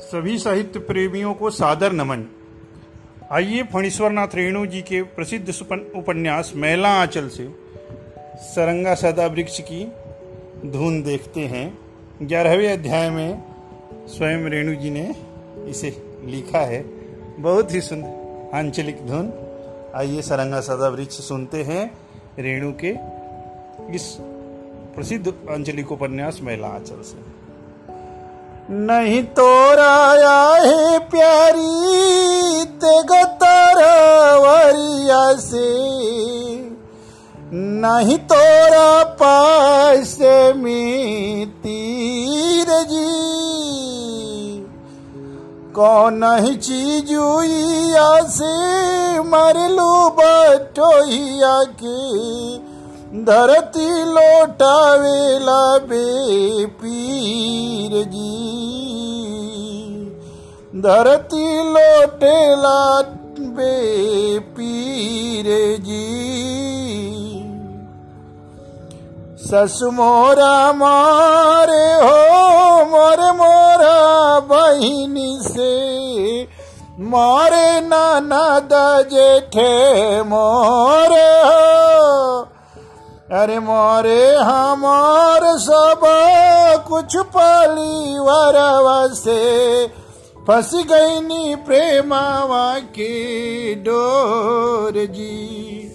सभी साहित्य प्रेमियों को सादर नमन। आइए फणीश्वरनाथ रेणु जी के प्रसिद्ध उपन्यास महिला आंचल से सरंगा सदा वृक्ष की धुन देखते हैं। ग्यारहवें अध्याय में स्वयं रेणु जी ने इसे लिखा है। बहुत ही सुंदर आंचलिक धुन। आइए सरंगा सदा वृक्ष सुनते हैं रेणु के इस प्रसिद्ध आंचलिक उपन्यास महिला आंचल से। नहीं तोराया है प्यारी ते तरवरिया से। नहीं तोरा पास में तीर जी। कौन चीज़ से मर लू बटोहिया के। धरती लोटावेला बे पीर जी। धरती लोटेला बे पीर जी। सस मोरा मारे हो, मोरे मोरा बहिनी से। मारे नाना जेठे मोरे हो। अरे मोरे, हमार सब कुछ पाली वरवा से। फंस गई नी प्रेमावा के डोर जी।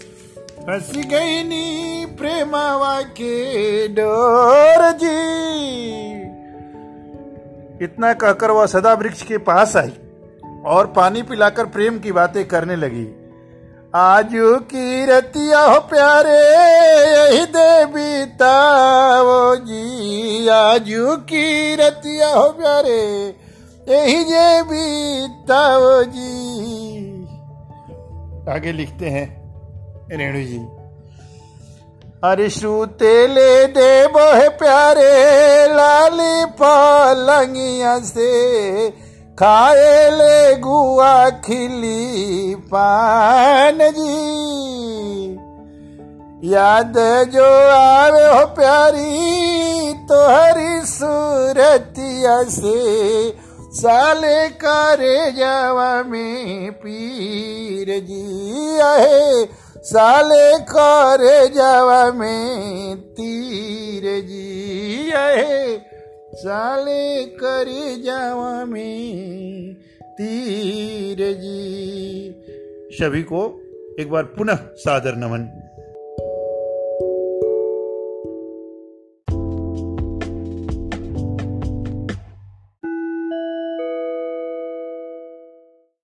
फंस गई नी प्रेमावा के डोर जी। इतना कहकर वह सदा वृक्ष के पास आई और पानी पिलाकर प्रेम की बातें करने लगी। आजू की रतिया हो प्यारे, यही देवी ताओ जी। आजू की रतिया हो प्यारे यही देवी ताओ जी। आगे लिखते हैं, रेणु जी। अरे श्रुते ले दे बोहे प्यारे, लाली पलंगिया से खाए ले गुआ खिली पान जी। याद जो आवे हो प्यारी तो हरी सूरतिया से साले करे जावा में पीर जी आहे। साले करे जावा में तीर जी आहे। साले कर जावा में तीर जी। सभी को एक बार पुनः सादर नमन।